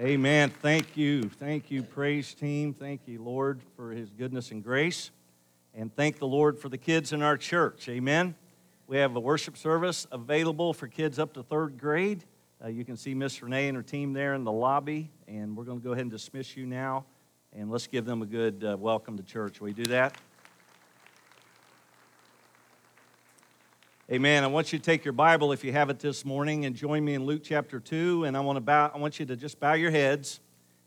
Amen. Thank you. Thank you, praise team. Thank you, Lord, for his goodness and grace. And thank the Lord for the kids in our church. Amen. We have a worship service available for kids up to third grade. Uh, you can see Miss Renee and her team there in the lobby. And we're going to go ahead and dismiss you now. And let's give them a good uh, welcome to church. Will we do that? Amen. I want you to take your Bible if you have it this morning and join me in Luke chapter 2. And I want, to bow, I want you to just bow your heads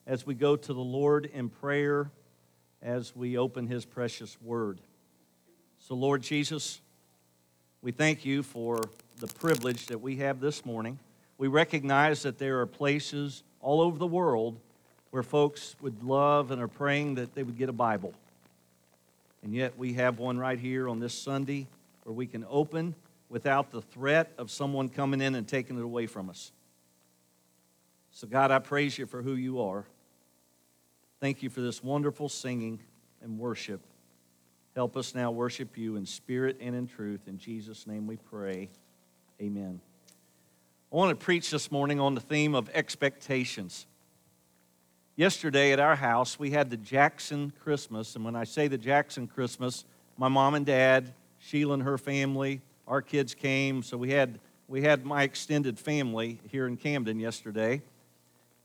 as we go to the Lord in prayer as we open his precious word. So, Lord Jesus, we thank you for the privilege that we have this morning. We recognize that there are places all over the world where folks would love and are praying that they would get a Bible. And yet we have one right here on this Sunday where we can open without the threat of someone coming in and taking it away from us. So, God, I praise you for who you are. Thank you for this wonderful singing and worship. Help us now worship you in spirit and in truth. In Jesus' name we pray. Amen. I want to preach this morning on the theme of expectations. Yesterday at our house, we had the Jackson Christmas. And when I say the Jackson Christmas, my mom and dad, Sheila and her family, our kids came, so we had, we had my extended family here in Camden yesterday.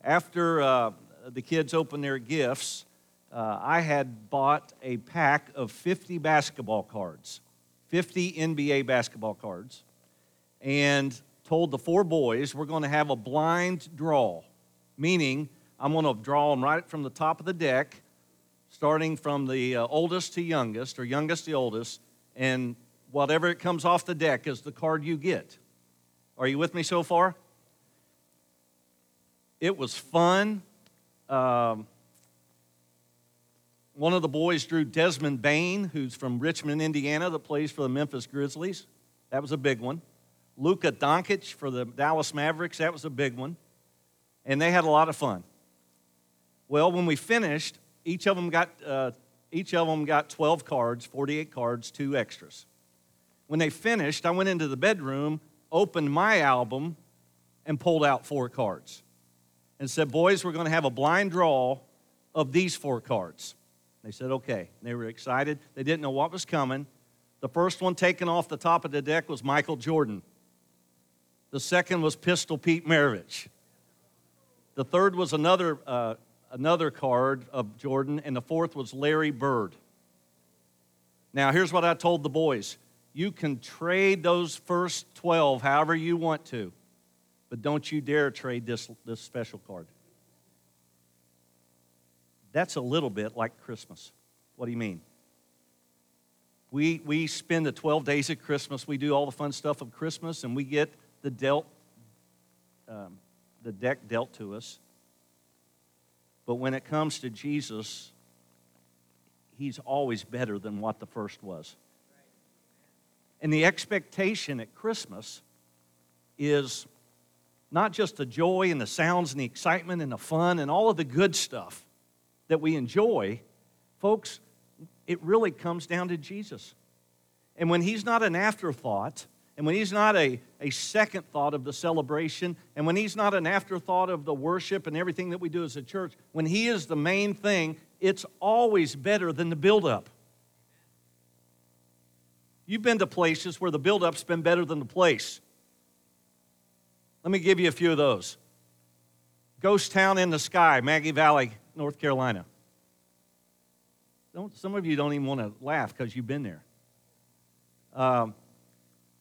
After uh, the kids opened their gifts, uh, I had bought a pack of 50 basketball cards, 50 NBA basketball cards, and told the four boys we're going to have a blind draw, meaning I'm going to draw them right from the top of the deck, starting from the uh, oldest to youngest, or youngest to oldest, and whatever it comes off the deck is the card you get. Are you with me so far? It was fun. Um, one of the boys drew Desmond Bane, who's from Richmond, Indiana, that plays for the Memphis Grizzlies. That was a big one. Luka Doncic for the Dallas Mavericks. That was a big one. And they had a lot of fun. Well, when we finished, each of them got, uh, each of them got 12 cards, 48 cards, two extras. When they finished, I went into the bedroom, opened my album, and pulled out four cards and said, Boys, we're going to have a blind draw of these four cards. They said, Okay. They were excited. They didn't know what was coming. The first one taken off the top of the deck was Michael Jordan. The second was Pistol Pete Maravich. The third was another, uh, another card of Jordan, and the fourth was Larry Bird. Now, here's what I told the boys you can trade those first 12 however you want to, but don't you dare trade this, this special card. That's a little bit like Christmas. What do you mean? We, we spend the 12 days of Christmas, we do all the fun stuff of Christmas, and we get the, dealt, um, the deck dealt to us. But when it comes to Jesus, he's always better than what the first was. And the expectation at Christmas is not just the joy and the sounds and the excitement and the fun and all of the good stuff that we enjoy. Folks, it really comes down to Jesus. And when He's not an afterthought, and when He's not a, a second thought of the celebration, and when He's not an afterthought of the worship and everything that we do as a church, when He is the main thing, it's always better than the buildup. You've been to places where the buildup's been better than the place. Let me give you a few of those. Ghost Town in the Sky, Maggie Valley, North Carolina. Don't, some of you don't even want to laugh because you've been there. Um,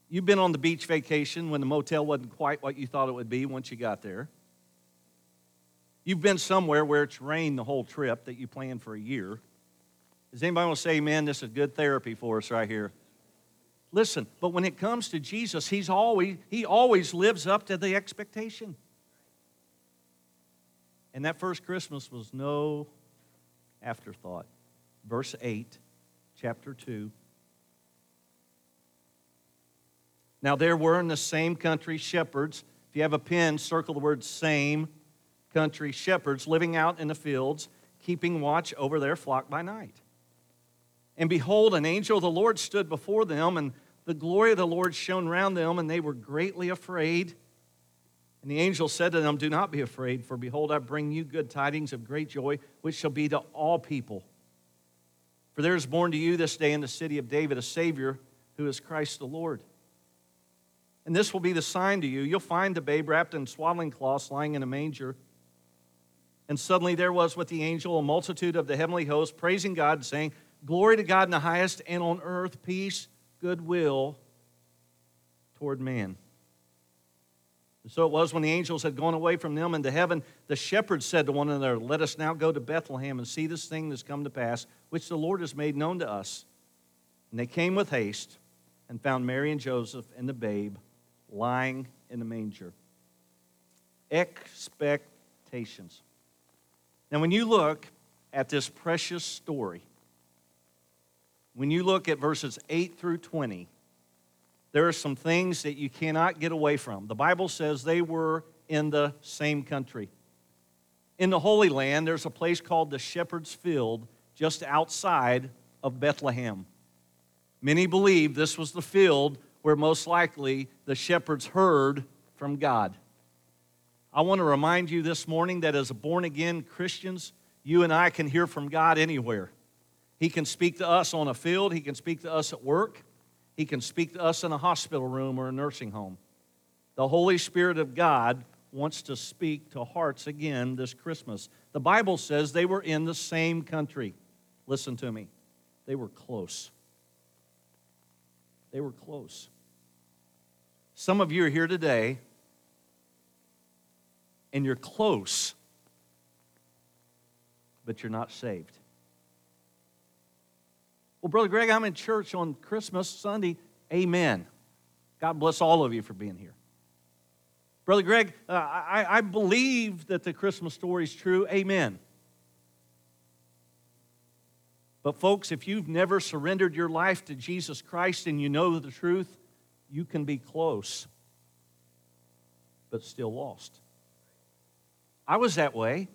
you've been on the beach vacation when the motel wasn't quite what you thought it would be once you got there. You've been somewhere where it's rained the whole trip that you planned for a year. Does anybody want to say, man, this is good therapy for us right here? Listen, but when it comes to Jesus, he's always, he always lives up to the expectation. And that first Christmas was no afterthought. Verse 8, chapter 2. Now there were in the same country shepherds. If you have a pen, circle the word same country shepherds living out in the fields, keeping watch over their flock by night. And behold, an angel of the Lord stood before them, and the glory of the Lord shone round them, and they were greatly afraid. And the angel said to them, Do not be afraid, for behold, I bring you good tidings of great joy, which shall be to all people. For there is born to you this day in the city of David a Savior who is Christ the Lord. And this will be the sign to you. You'll find the babe wrapped in swaddling cloths lying in a manger. And suddenly there was with the angel a multitude of the heavenly host praising God, saying, Glory to God in the highest, and on earth peace, goodwill toward man. And so it was when the angels had gone away from them into heaven, the shepherds said to one another, Let us now go to Bethlehem and see this thing that's come to pass, which the Lord has made known to us. And they came with haste and found Mary and Joseph and the babe lying in the manger. Expectations. Now, when you look at this precious story, when you look at verses 8 through 20, there are some things that you cannot get away from. The Bible says they were in the same country. In the Holy Land, there's a place called the Shepherd's Field just outside of Bethlehem. Many believe this was the field where most likely the shepherds heard from God. I want to remind you this morning that as born again Christians, you and I can hear from God anywhere. He can speak to us on a field, He can speak to us at work, he can speak to us in a hospital room or a nursing home. The Holy Spirit of God wants to speak to hearts again this Christmas. The Bible says they were in the same country. Listen to me. They were close. They were close. Some of you are here today and you're close, but you're not saved. Well, Brother Greg, I'm in church on Christmas Sunday. Amen. God bless all of you for being here. Brother Greg, uh, I, I believe that the Christmas story is true. Amen. But, folks, if you've never surrendered your life to Jesus Christ and you know the truth, you can be close, but still lost. I was that way.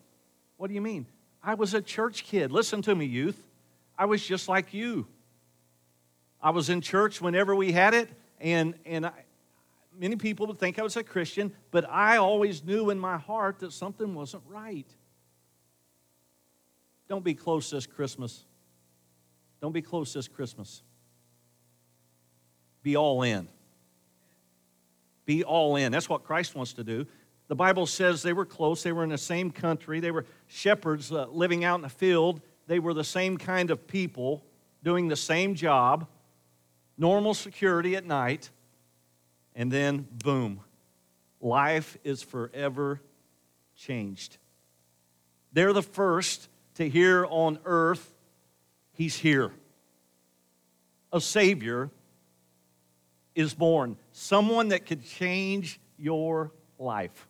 What do you mean? I was a church kid. Listen to me, youth. I was just like you. I was in church whenever we had it, and, and I, many people would think I was a Christian, but I always knew in my heart that something wasn't right. Don't be close this Christmas. Don't be close this Christmas. Be all in. Be all in. That's what Christ wants to do. The Bible says they were close. They were in the same country. They were shepherds uh, living out in the field. They were the same kind of people doing the same job, normal security at night, and then boom, life is forever changed. They're the first to hear on earth, He's here. A Savior is born, someone that could change your life.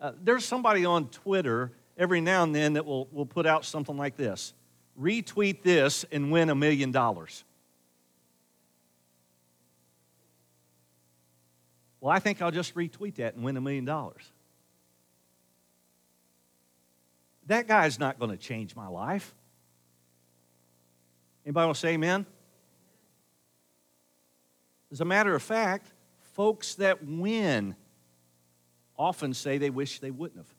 Uh, there's somebody on Twitter every now and then that will, will put out something like this retweet this and win a million dollars. Well, I think I'll just retweet that and win a million dollars. That guy's not going to change my life. Anybody want to say amen? As a matter of fact, folks that win often say they wish they wouldn't have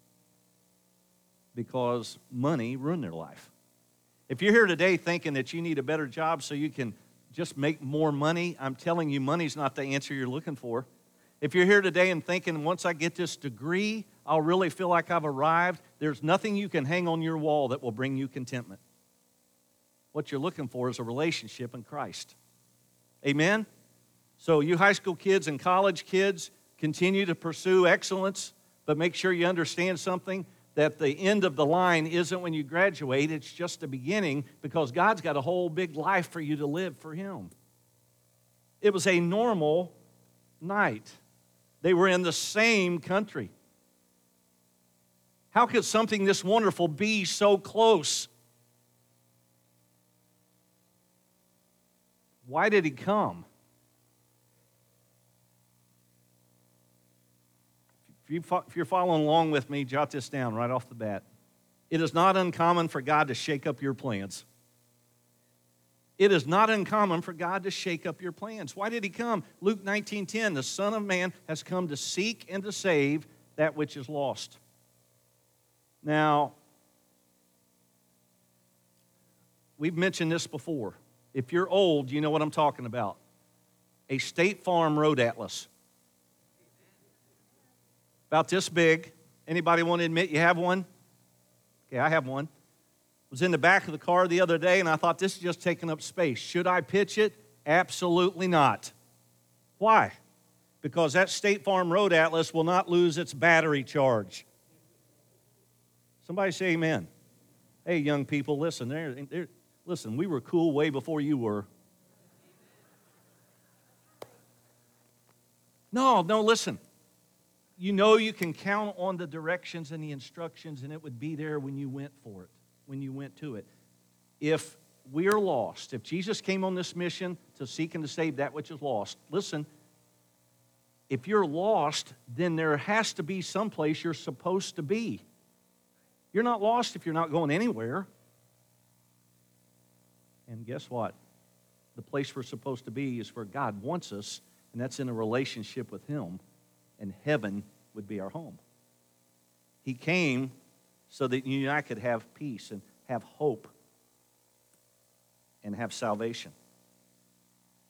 because money ruined their life. If you're here today thinking that you need a better job so you can just make more money, I'm telling you, money's not the answer you're looking for. If you're here today and thinking, once I get this degree, I'll really feel like I've arrived, there's nothing you can hang on your wall that will bring you contentment. What you're looking for is a relationship in Christ. Amen? So, you high school kids and college kids, continue to pursue excellence, but make sure you understand something that the end of the line isn't when you graduate, it's just the beginning because God's got a whole big life for you to live for Him. It was a normal night. They were in the same country. How could something this wonderful be so close? Why did he come? If you're following along with me, jot this down right off the bat. It is not uncommon for God to shake up your plans. It is not uncommon for God to shake up your plans. Why did he come? Luke 19:10, the Son of Man has come to seek and to save that which is lost. Now, we've mentioned this before. If you're old, you know what I'm talking about. A State Farm Road Atlas. About this big. Anybody want to admit you have one? Okay, I have one was in the back of the car the other day and I thought this is just taking up space. Should I pitch it? Absolutely not. Why? Because that State Farm Road Atlas will not lose its battery charge. Somebody say amen. Hey, young people, listen. They're, they're, listen, we were cool way before you were. No, no, listen. You know you can count on the directions and the instructions, and it would be there when you went for it when you went to it. If we are lost, if Jesus came on this mission to seek and to save that which is lost, listen, if you're lost, then there has to be some place you're supposed to be. You're not lost if you're not going anywhere. And guess what? The place we're supposed to be is where God wants us, and that's in a relationship with Him, and heaven would be our home. He came so that you and I could have peace and have hope and have salvation.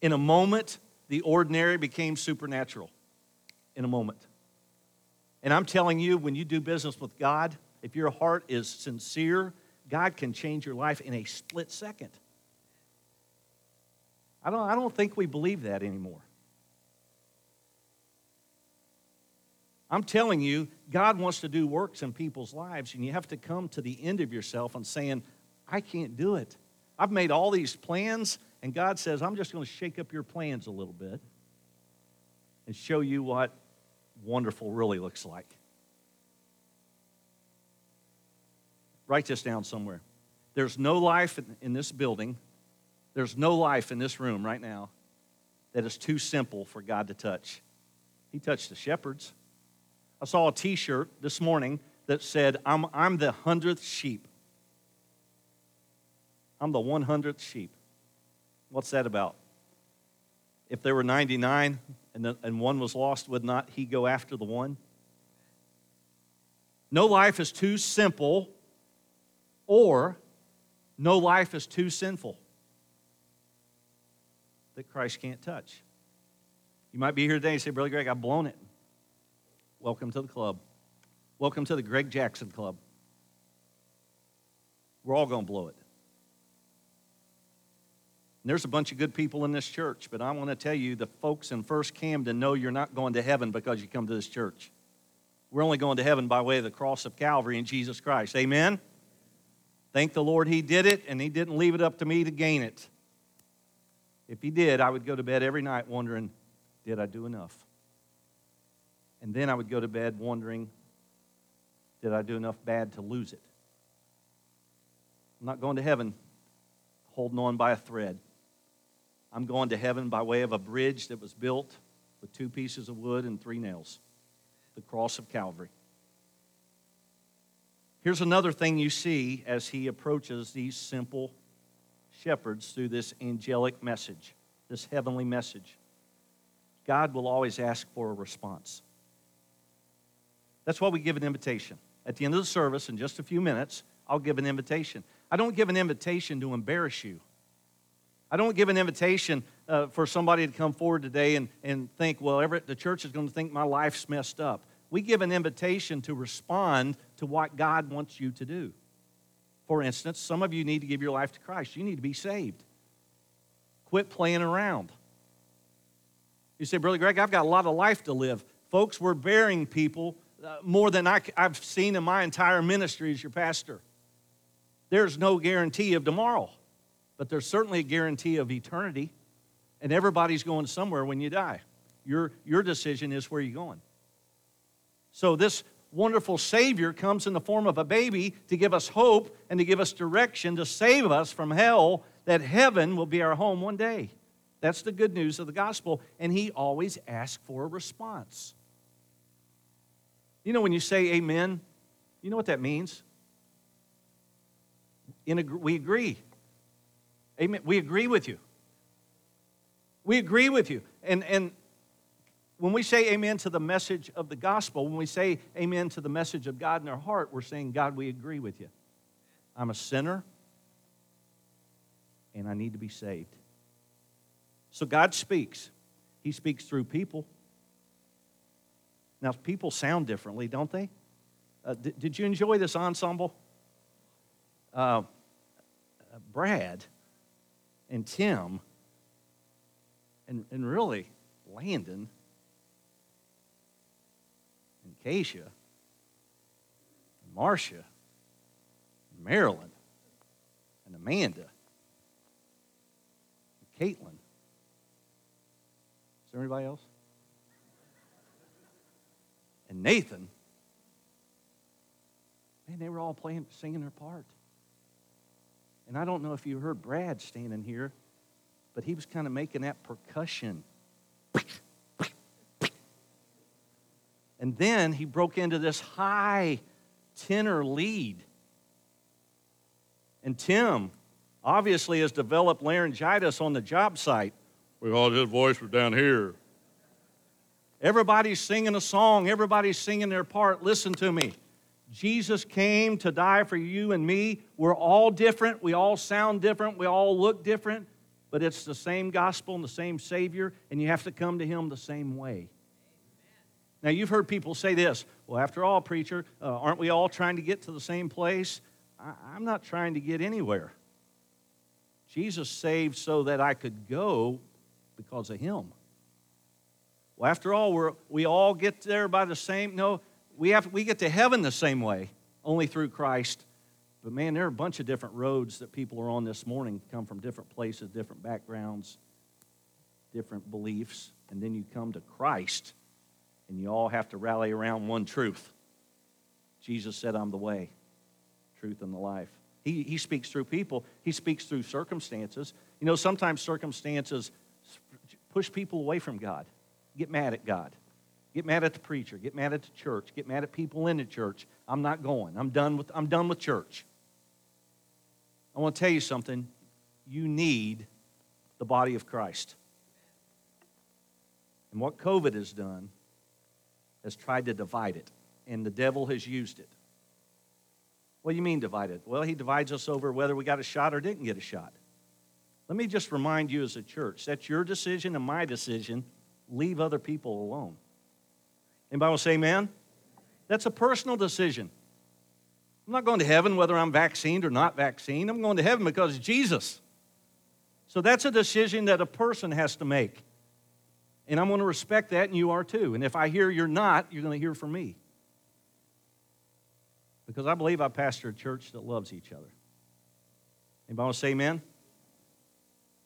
In a moment, the ordinary became supernatural. In a moment. And I'm telling you, when you do business with God, if your heart is sincere, God can change your life in a split second. I don't, I don't think we believe that anymore. I'm telling you, God wants to do works in people's lives, and you have to come to the end of yourself and saying, I can't do it. I've made all these plans, and God says, I'm just going to shake up your plans a little bit and show you what wonderful really looks like. Write this down somewhere. There's no life in this building, there's no life in this room right now that is too simple for God to touch. He touched the shepherds. I saw a t shirt this morning that said, I'm, I'm the hundredth sheep. I'm the 100th sheep. What's that about? If there were 99 and, the, and one was lost, would not he go after the one? No life is too simple, or no life is too sinful that Christ can't touch. You might be here today and say, Brother Greg, I've blown it. Welcome to the club. Welcome to the Greg Jackson Club. We're all going to blow it. And there's a bunch of good people in this church, but I want to tell you the folks in First Camden know you're not going to heaven because you come to this church. We're only going to heaven by way of the cross of Calvary in Jesus Christ. Amen? Thank the Lord He did it, and He didn't leave it up to me to gain it. If He did, I would go to bed every night wondering, did I do enough? And then I would go to bed wondering, did I do enough bad to lose it? I'm not going to heaven holding on by a thread. I'm going to heaven by way of a bridge that was built with two pieces of wood and three nails the cross of Calvary. Here's another thing you see as he approaches these simple shepherds through this angelic message, this heavenly message. God will always ask for a response. That's why we give an invitation. At the end of the service, in just a few minutes, I'll give an invitation. I don't give an invitation to embarrass you. I don't give an invitation uh, for somebody to come forward today and, and think, well, Everett, the church is going to think my life's messed up. We give an invitation to respond to what God wants you to do. For instance, some of you need to give your life to Christ. You need to be saved. Quit playing around. You say, Brother Greg, I've got a lot of life to live. Folks, we're bearing people uh, more than I, I've seen in my entire ministry as your pastor. There's no guarantee of tomorrow, but there's certainly a guarantee of eternity, and everybody's going somewhere when you die. Your, your decision is where you're going. So, this wonderful Savior comes in the form of a baby to give us hope and to give us direction to save us from hell, that heaven will be our home one day. That's the good news of the gospel, and He always asks for a response. You know, when you say amen, you know what that means? A, we agree. Amen. We agree with you. We agree with you. And, and when we say amen to the message of the gospel, when we say amen to the message of God in our heart, we're saying, God, we agree with you. I'm a sinner and I need to be saved. So God speaks. He speaks through people. Now, people sound differently, don't they? Uh, did, did, you enjoy this ensemble? Uh, uh, Brad and Tim and, and really Landon and Keisha and Marcia and Marilyn and Amanda and Caitlin. Is there anybody else? And Nathan. Man, they were all playing, singing their part. And I don't know if you heard Brad standing here, but he was kind of making that percussion. And then he broke into this high tenor lead. And Tim obviously has developed laryngitis on the job site because his voice was down here. Everybody's singing a song, everybody's singing their part. Listen to me. Jesus came to die for you and me. We're all different. We all sound different. We all look different. But it's the same gospel and the same Savior, and you have to come to Him the same way. Now, you've heard people say this well, after all, preacher, uh, aren't we all trying to get to the same place? I- I'm not trying to get anywhere. Jesus saved so that I could go because of Him. Well, after all, we're, we all get there by the same, no, we, have, we get to heaven the same way, only through Christ. But man, there are a bunch of different roads that people are on this morning, come from different places, different backgrounds, different beliefs. And then you come to Christ, and you all have to rally around one truth. Jesus said, I'm the way, truth, and the life. He, he speaks through people, he speaks through circumstances. You know, sometimes circumstances push people away from God, get mad at God. Get mad at the preacher. Get mad at the church. Get mad at people in the church. I'm not going. I'm done with, I'm done with church. I want to tell you something. You need the body of Christ. And what COVID has done has tried to divide it, and the devil has used it. What do you mean divided? Well, he divides us over whether we got a shot or didn't get a shot. Let me just remind you as a church that's your decision and my decision. Leave other people alone. Anybody will say amen? That's a personal decision. I'm not going to heaven whether I'm vaccinated or not vaccinated. I'm going to heaven because Jesus. So that's a decision that a person has to make. And I'm going to respect that, and you are too. And if I hear you're not, you're going to hear from me. Because I believe I pastor a church that loves each other. Anybody want to say amen?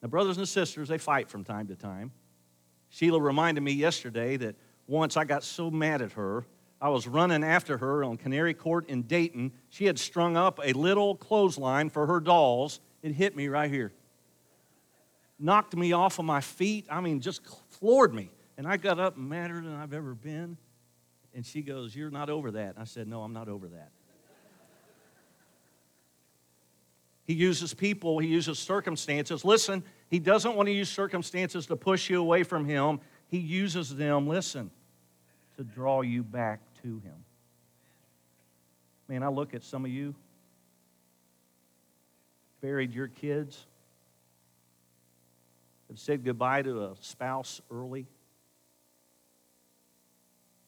Now, brothers and sisters, they fight from time to time. Sheila reminded me yesterday that once I got so mad at her. I was running after her on Canary Court in Dayton. She had strung up a little clothesline for her dolls. It hit me right here. Knocked me off of my feet. I mean, just floored me. And I got up madder than I've ever been. And she goes, You're not over that. I said, No, I'm not over that. He uses people, he uses circumstances. Listen, he doesn't want to use circumstances to push you away from him. He uses them, listen, to draw you back to Him. Man, I look at some of you, buried your kids, have said goodbye to a spouse early,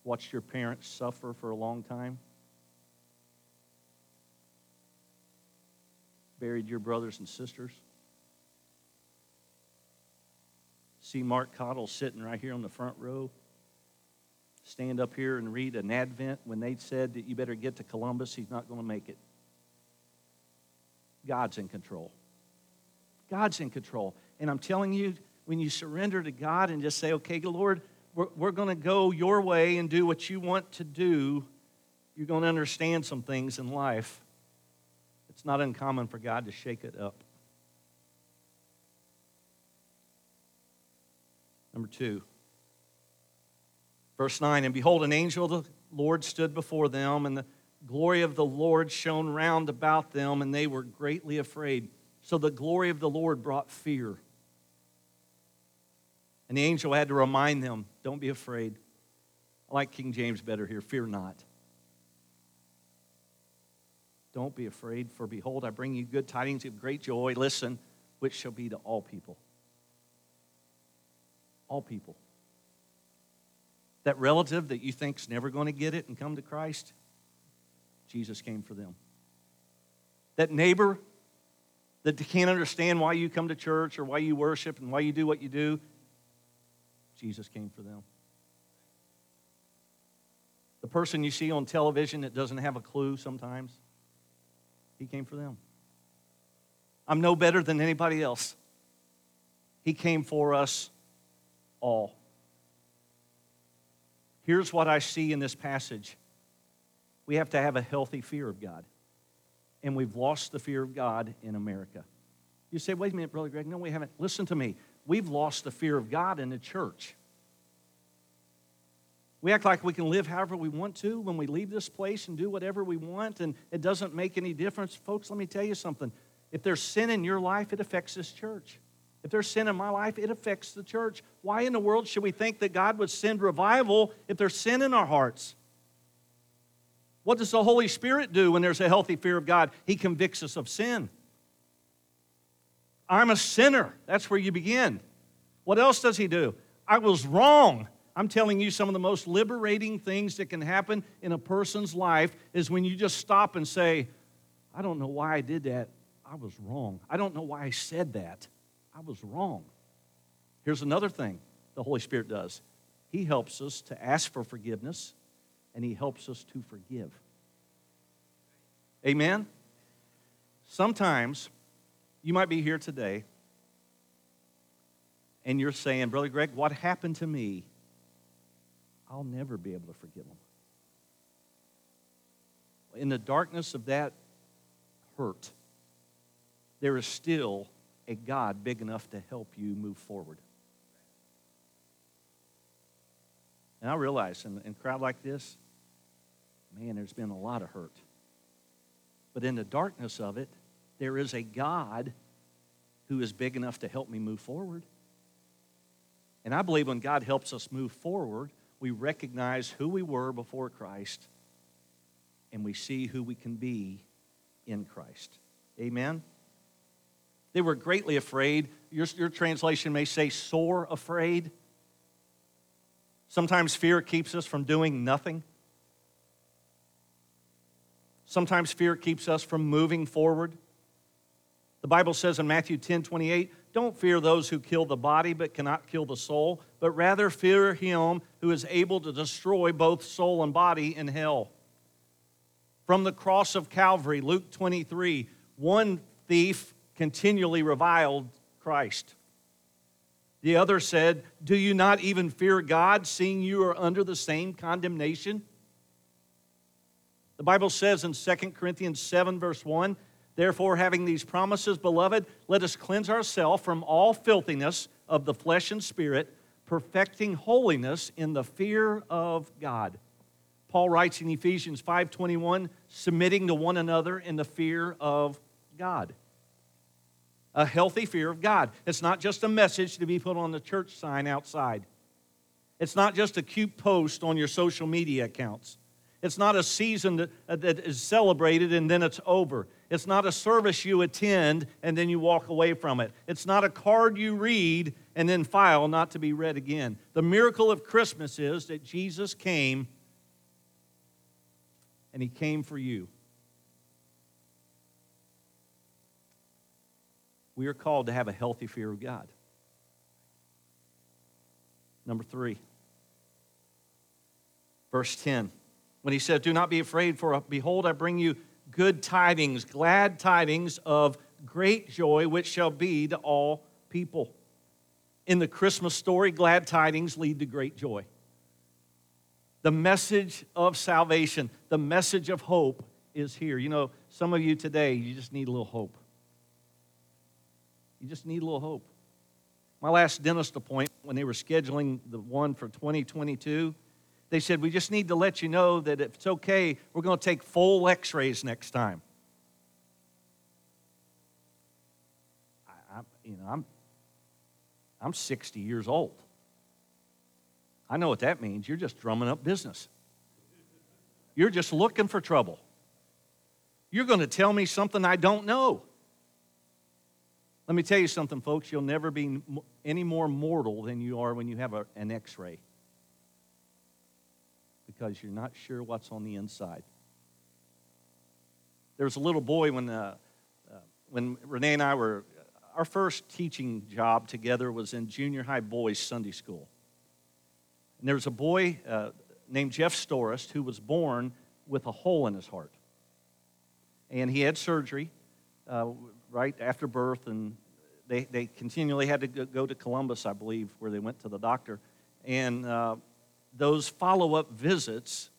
watched your parents suffer for a long time, buried your brothers and sisters. see Mark Cottle sitting right here on the front row, stand up here and read an Advent when they said that you better get to Columbus, he's not going to make it. God's in control. God's in control. And I'm telling you, when you surrender to God and just say, okay, Lord, we're, we're going to go your way and do what you want to do, you're going to understand some things in life. It's not uncommon for God to shake it up. Number two. Verse 9 And behold, an angel of the Lord stood before them, and the glory of the Lord shone round about them, and they were greatly afraid. So the glory of the Lord brought fear. And the angel had to remind them don't be afraid. I like King James better here fear not. Don't be afraid, for behold, I bring you good tidings of great joy. Listen, which shall be to all people. All people. That relative that you think's never going to get it and come to Christ, Jesus came for them. That neighbor that can't understand why you come to church or why you worship and why you do what you do, Jesus came for them. The person you see on television that doesn't have a clue sometimes, he came for them. I'm no better than anybody else. He came for us all. Here's what I see in this passage we have to have a healthy fear of God. And we've lost the fear of God in America. You say, wait a minute, Brother Greg. No, we haven't. Listen to me. We've lost the fear of God in the church. We act like we can live however we want to when we leave this place and do whatever we want, and it doesn't make any difference. Folks, let me tell you something. If there's sin in your life, it affects this church. If there's sin in my life, it affects the church. Why in the world should we think that God would send revival if there's sin in our hearts? What does the Holy Spirit do when there's a healthy fear of God? He convicts us of sin. I'm a sinner. That's where you begin. What else does He do? I was wrong. I'm telling you, some of the most liberating things that can happen in a person's life is when you just stop and say, I don't know why I did that. I was wrong. I don't know why I said that. I was wrong. Here's another thing the Holy Spirit does He helps us to ask for forgiveness, and He helps us to forgive. Amen? Sometimes you might be here today and you're saying, Brother Greg, what happened to me I'll never be able to forgive them. In the darkness of that hurt, there is still a God big enough to help you move forward. And I realize in, a crowd like this, man, there's been a lot of hurt. But in the darkness of it, there is a God who is big enough to help me move forward. And I believe when God helps us move forward, we recognize who we were before Christ and we see who we can be in Christ. Amen? They were greatly afraid. Your, your translation may say sore afraid. Sometimes fear keeps us from doing nothing. Sometimes fear keeps us from moving forward. The Bible says in Matthew 10 28, don't fear those who kill the body but cannot kill the soul, but rather fear him who is able to destroy both soul and body in hell. From the cross of Calvary, Luke 23, one thief continually reviled Christ. The other said, Do you not even fear God, seeing you are under the same condemnation? The Bible says in 2 Corinthians 7, verse 1 Therefore, having these promises, beloved, let us cleanse ourselves from all filthiness of the flesh and spirit, perfecting holiness in the fear of God. Paul writes in Ephesians 5:21, submitting to one another in the fear of God. A healthy fear of God. It's not just a message to be put on the church sign outside. It's not just a cute post on your social media accounts. It's not a season that, uh, that is celebrated and then it's over. It's not a service you attend and then you walk away from it. It's not a card you read and then file not to be read again. The miracle of Christmas is that Jesus came and he came for you. We are called to have a healthy fear of God. Number three, verse 10 when he said, Do not be afraid, for behold, I bring you good tidings, glad tidings of great joy, which shall be to all people. In the Christmas story, glad tidings lead to great joy. The message of salvation, the message of hope is here. You know, some of you today, you just need a little hope. You just need a little hope. My last dentist appointment, when they were scheduling the one for 2022, they said, We just need to let you know that if it's okay, we're going to take full x rays next time. you know, I'm, I'm 60 years old. I know what that means. You're just drumming up business. You're just looking for trouble. You're going to tell me something I don't know. Let me tell you something, folks. You'll never be any more mortal than you are when you have a, an x ray because you're not sure what's on the inside. There was a little boy when, uh, uh, when Renee and I were, our first teaching job together was in junior high boys' Sunday school. And there was a boy uh, named Jeff Storist who was born with a hole in his heart. And he had surgery uh, right after birth, and they, they continually had to go to Columbus, I believe, where they went to the doctor. And uh, those follow up visits,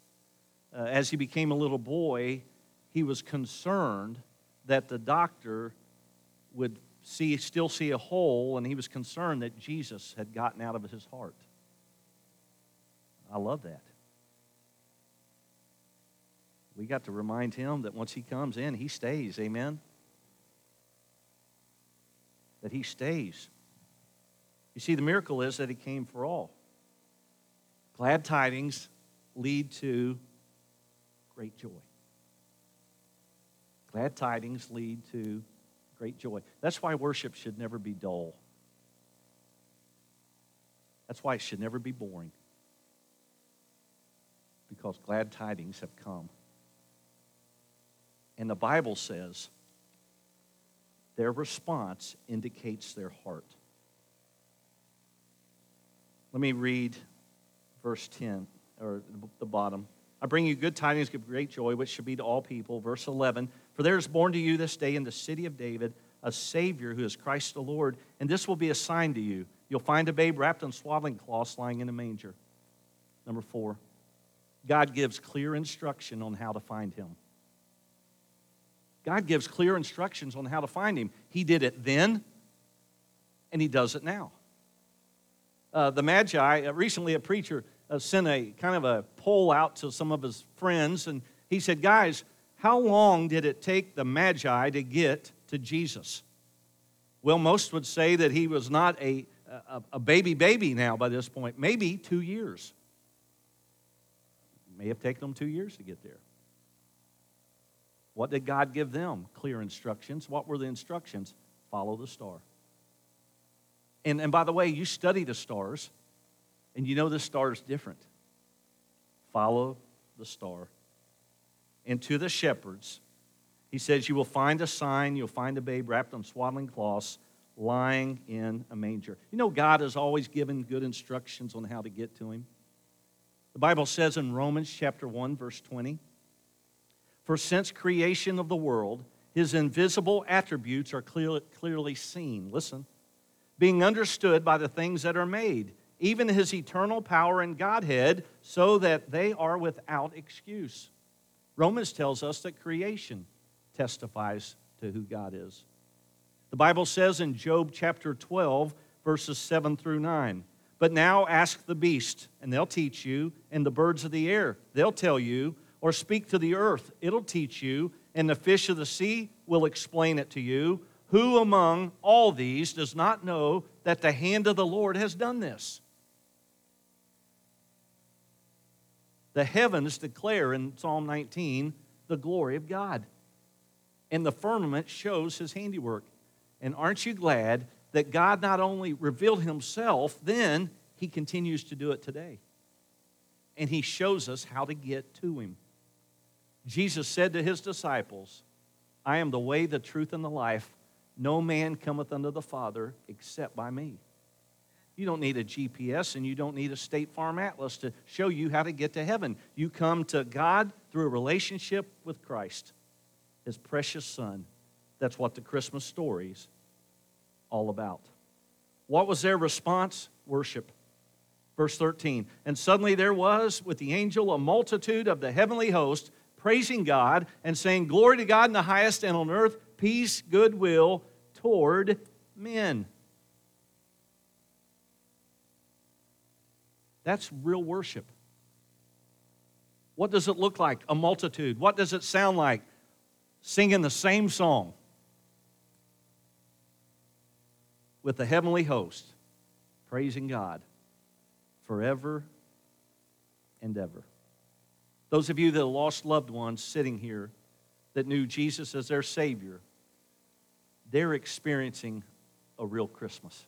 uh, as he became a little boy, he was concerned that the doctor would see, still see a hole, and he was concerned that Jesus had gotten out of his heart. I love that. We got to remind him that once he comes in, he stays. Amen? That he stays. You see, the miracle is that he came for all. Glad tidings lead to great joy. Glad tidings lead to great joy. That's why worship should never be dull. That's why it should never be boring. Because glad tidings have come. And the Bible says their response indicates their heart. Let me read verse 10, or the bottom. I bring you good tidings of great joy, which should be to all people. Verse 11 For there is born to you this day in the city of David a Savior who is Christ the Lord, and this will be a sign to you. You'll find a babe wrapped in swaddling cloths lying in a manger. Number four, God gives clear instruction on how to find him. God gives clear instructions on how to find him. He did it then, and he does it now. Uh, the Magi, uh, recently a preacher uh, sent a kind of a poll out to some of his friends, and he said, Guys, how long did it take the Magi to get to Jesus? Well, most would say that he was not a, a, a baby baby now by this point, maybe two years. It may have taken them two years to get there. What did God give them? Clear instructions. What were the instructions? Follow the star. And, and by the way, you study the stars, and you know this star is different. Follow the star. And to the shepherds, he says, You will find a sign, you'll find a babe wrapped in swaddling cloths, lying in a manger. You know, God has always given good instructions on how to get to him. The Bible says in Romans chapter 1, verse 20, For since creation of the world, his invisible attributes are clearly, clearly seen. Listen, being understood by the things that are made even his eternal power and Godhead, so that they are without excuse. Romans tells us that creation testifies to who God is. The Bible says in Job chapter 12, verses 7 through 9, But now ask the beast, and they'll teach you, and the birds of the air, they'll tell you, or speak to the earth, it'll teach you, and the fish of the sea will explain it to you. Who among all these does not know that the hand of the Lord has done this? The heavens declare in Psalm 19 the glory of God, and the firmament shows his handiwork. And aren't you glad that God not only revealed himself then, he continues to do it today? And he shows us how to get to him. Jesus said to his disciples, I am the way, the truth, and the life. No man cometh unto the Father except by me. You don't need a GPS and you don't need a State Farm Atlas to show you how to get to heaven. You come to God through a relationship with Christ, His precious Son. That's what the Christmas story's all about. What was their response? Worship. Verse 13. And suddenly there was with the angel a multitude of the heavenly host praising God and saying, Glory to God in the highest, and on earth peace, goodwill toward men. That's real worship. What does it look like? A multitude. What does it sound like? Singing the same song. with the heavenly host, praising God forever and ever. Those of you that lost loved ones sitting here that knew Jesus as their Savior, they're experiencing a real Christmas.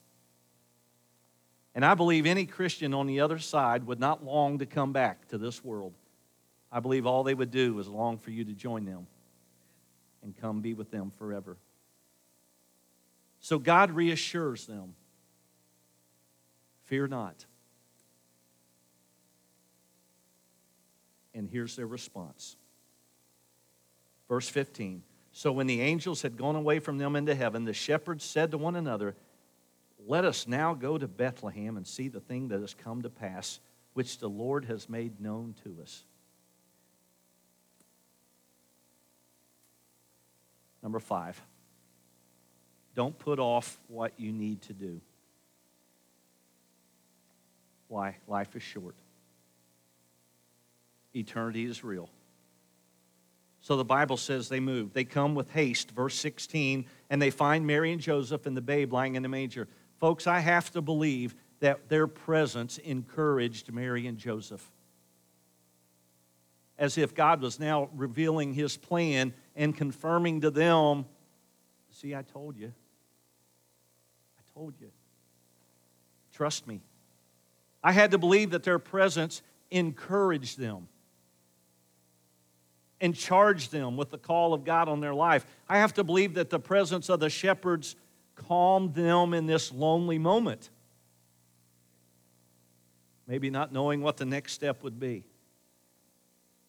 And I believe any Christian on the other side would not long to come back to this world. I believe all they would do is long for you to join them and come be with them forever. So God reassures them fear not. And here's their response. Verse 15 So when the angels had gone away from them into heaven, the shepherds said to one another, Let us now go to Bethlehem and see the thing that has come to pass, which the Lord has made known to us. Number five, don't put off what you need to do. Why? Life is short eternity is real. So the Bible says they move. They come with haste, verse 16, and they find Mary and Joseph and the babe lying in the manger. Folks, I have to believe that their presence encouraged Mary and Joseph. As if God was now revealing his plan and confirming to them, see, I told you. I told you. Trust me. I had to believe that their presence encouraged them and charged them with the call of God on their life. I have to believe that the presence of the shepherds calmed them in this lonely moment. Maybe not knowing what the next step would be.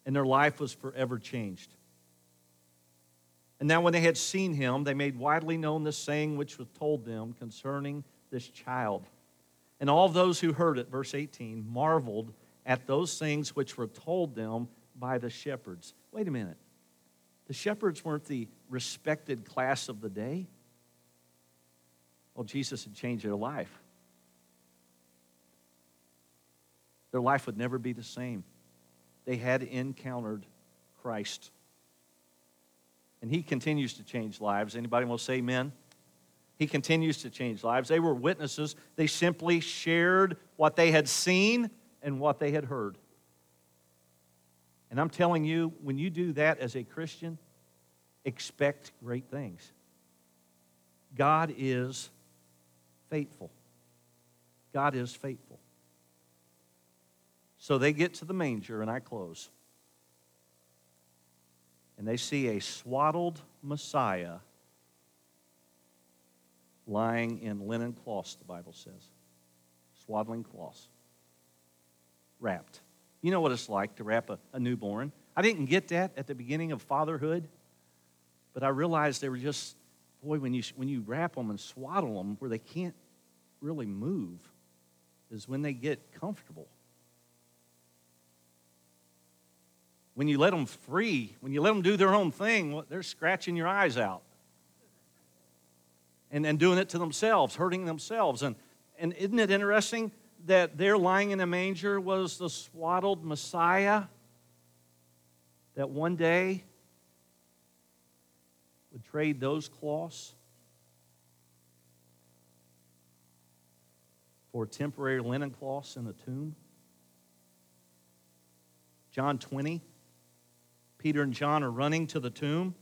And their life was forever changed. And now, when they had seen him, they made widely known the saying which was told them concerning this child. And all those who heard it, verse 18, marveled at those things which were told them by the shepherds. Wait a minute. The shepherds weren't the respected class of the day. Well, Jesus had changed their life. Their life would never be the same. They had encountered Christ. And he continues to change lives. Anybody want to say amen? He continues to change lives. They were witnesses. They simply shared what they had seen and what they had heard. And I'm telling you, when you do that as a Christian, expect great things. God is faithful. God is faithful. So they get to the manger, and I close. And they see a swaddled Messiah lying in linen cloths, the Bible says. Swaddling cloths. Wrapped. You know what it's like to wrap a, a newborn. I didn't get that at the beginning of fatherhood, but I realized they were just, boy, when you, when you wrap them and swaddle them where they can't really move, is when they get comfortable. When you let them free, when you let them do their own thing, they're scratching your eyes out and, and doing it to themselves, hurting themselves. And, and isn't it interesting? that there lying in a manger was the swaddled Messiah that one day would trade those cloths for temporary linen cloths in the tomb. John 20, Peter and John are running to the tomb.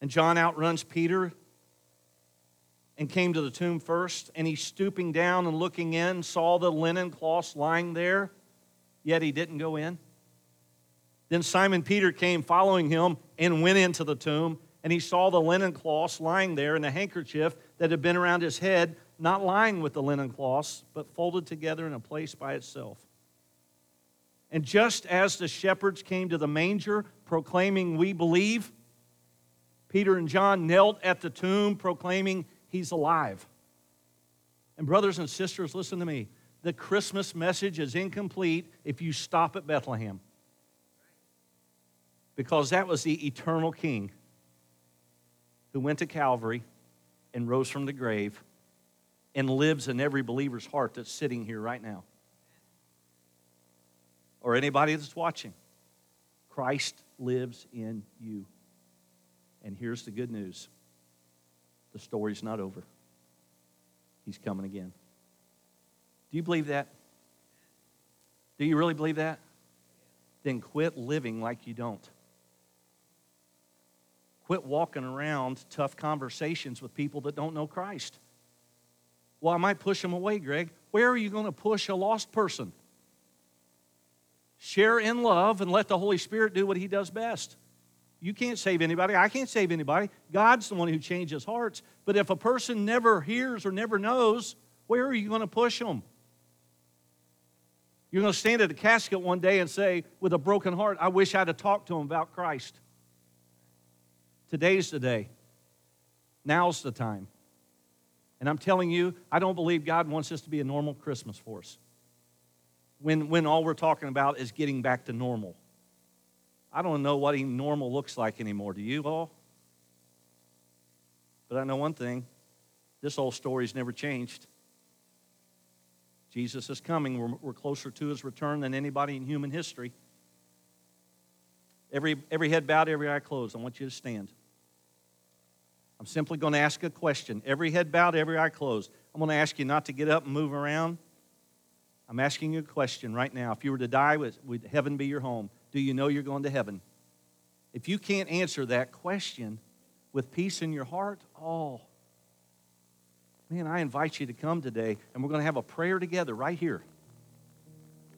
And John outruns Peter and came to the tomb first, and he stooping down and looking in saw the linen cloths lying there, yet he didn't go in. Then Simon Peter came following him and went into the tomb, and he saw the linen cloths lying there and the handkerchief that had been around his head, not lying with the linen cloths, but folded together in a place by itself. And just as the shepherds came to the manger proclaiming, We believe, Peter and John knelt at the tomb proclaiming, He's alive. And, brothers and sisters, listen to me. The Christmas message is incomplete if you stop at Bethlehem. Because that was the eternal King who went to Calvary and rose from the grave and lives in every believer's heart that's sitting here right now. Or anybody that's watching. Christ lives in you. And here's the good news the story's not over. He's coming again. Do you believe that? Do you really believe that? Then quit living like you don't. Quit walking around tough conversations with people that don't know Christ. Well, I might push them away, Greg. Where are you going to push a lost person? Share in love and let the Holy Spirit do what He does best. You can't save anybody. I can't save anybody. God's the one who changes hearts. But if a person never hears or never knows, where are you going to push them? You're going to stand at a casket one day and say, with a broken heart, I wish I'd have talked to him about Christ. Today's the day. Now's the time. And I'm telling you, I don't believe God wants this to be a normal Christmas for us. When, when all we're talking about is getting back to normal. I don't know what normal looks like anymore. Do you all? But I know one thing this whole story's never changed. Jesus is coming. We're, we're closer to his return than anybody in human history. Every, every head bowed, every eye closed. I want you to stand. I'm simply going to ask a question. Every head bowed, every eye closed. I'm going to ask you not to get up and move around. I'm asking you a question right now. If you were to die, would, heaven be your home? Do you know you're going to heaven? If you can't answer that question with peace in your heart, oh, man, I invite you to come today and we're going to have a prayer together right here.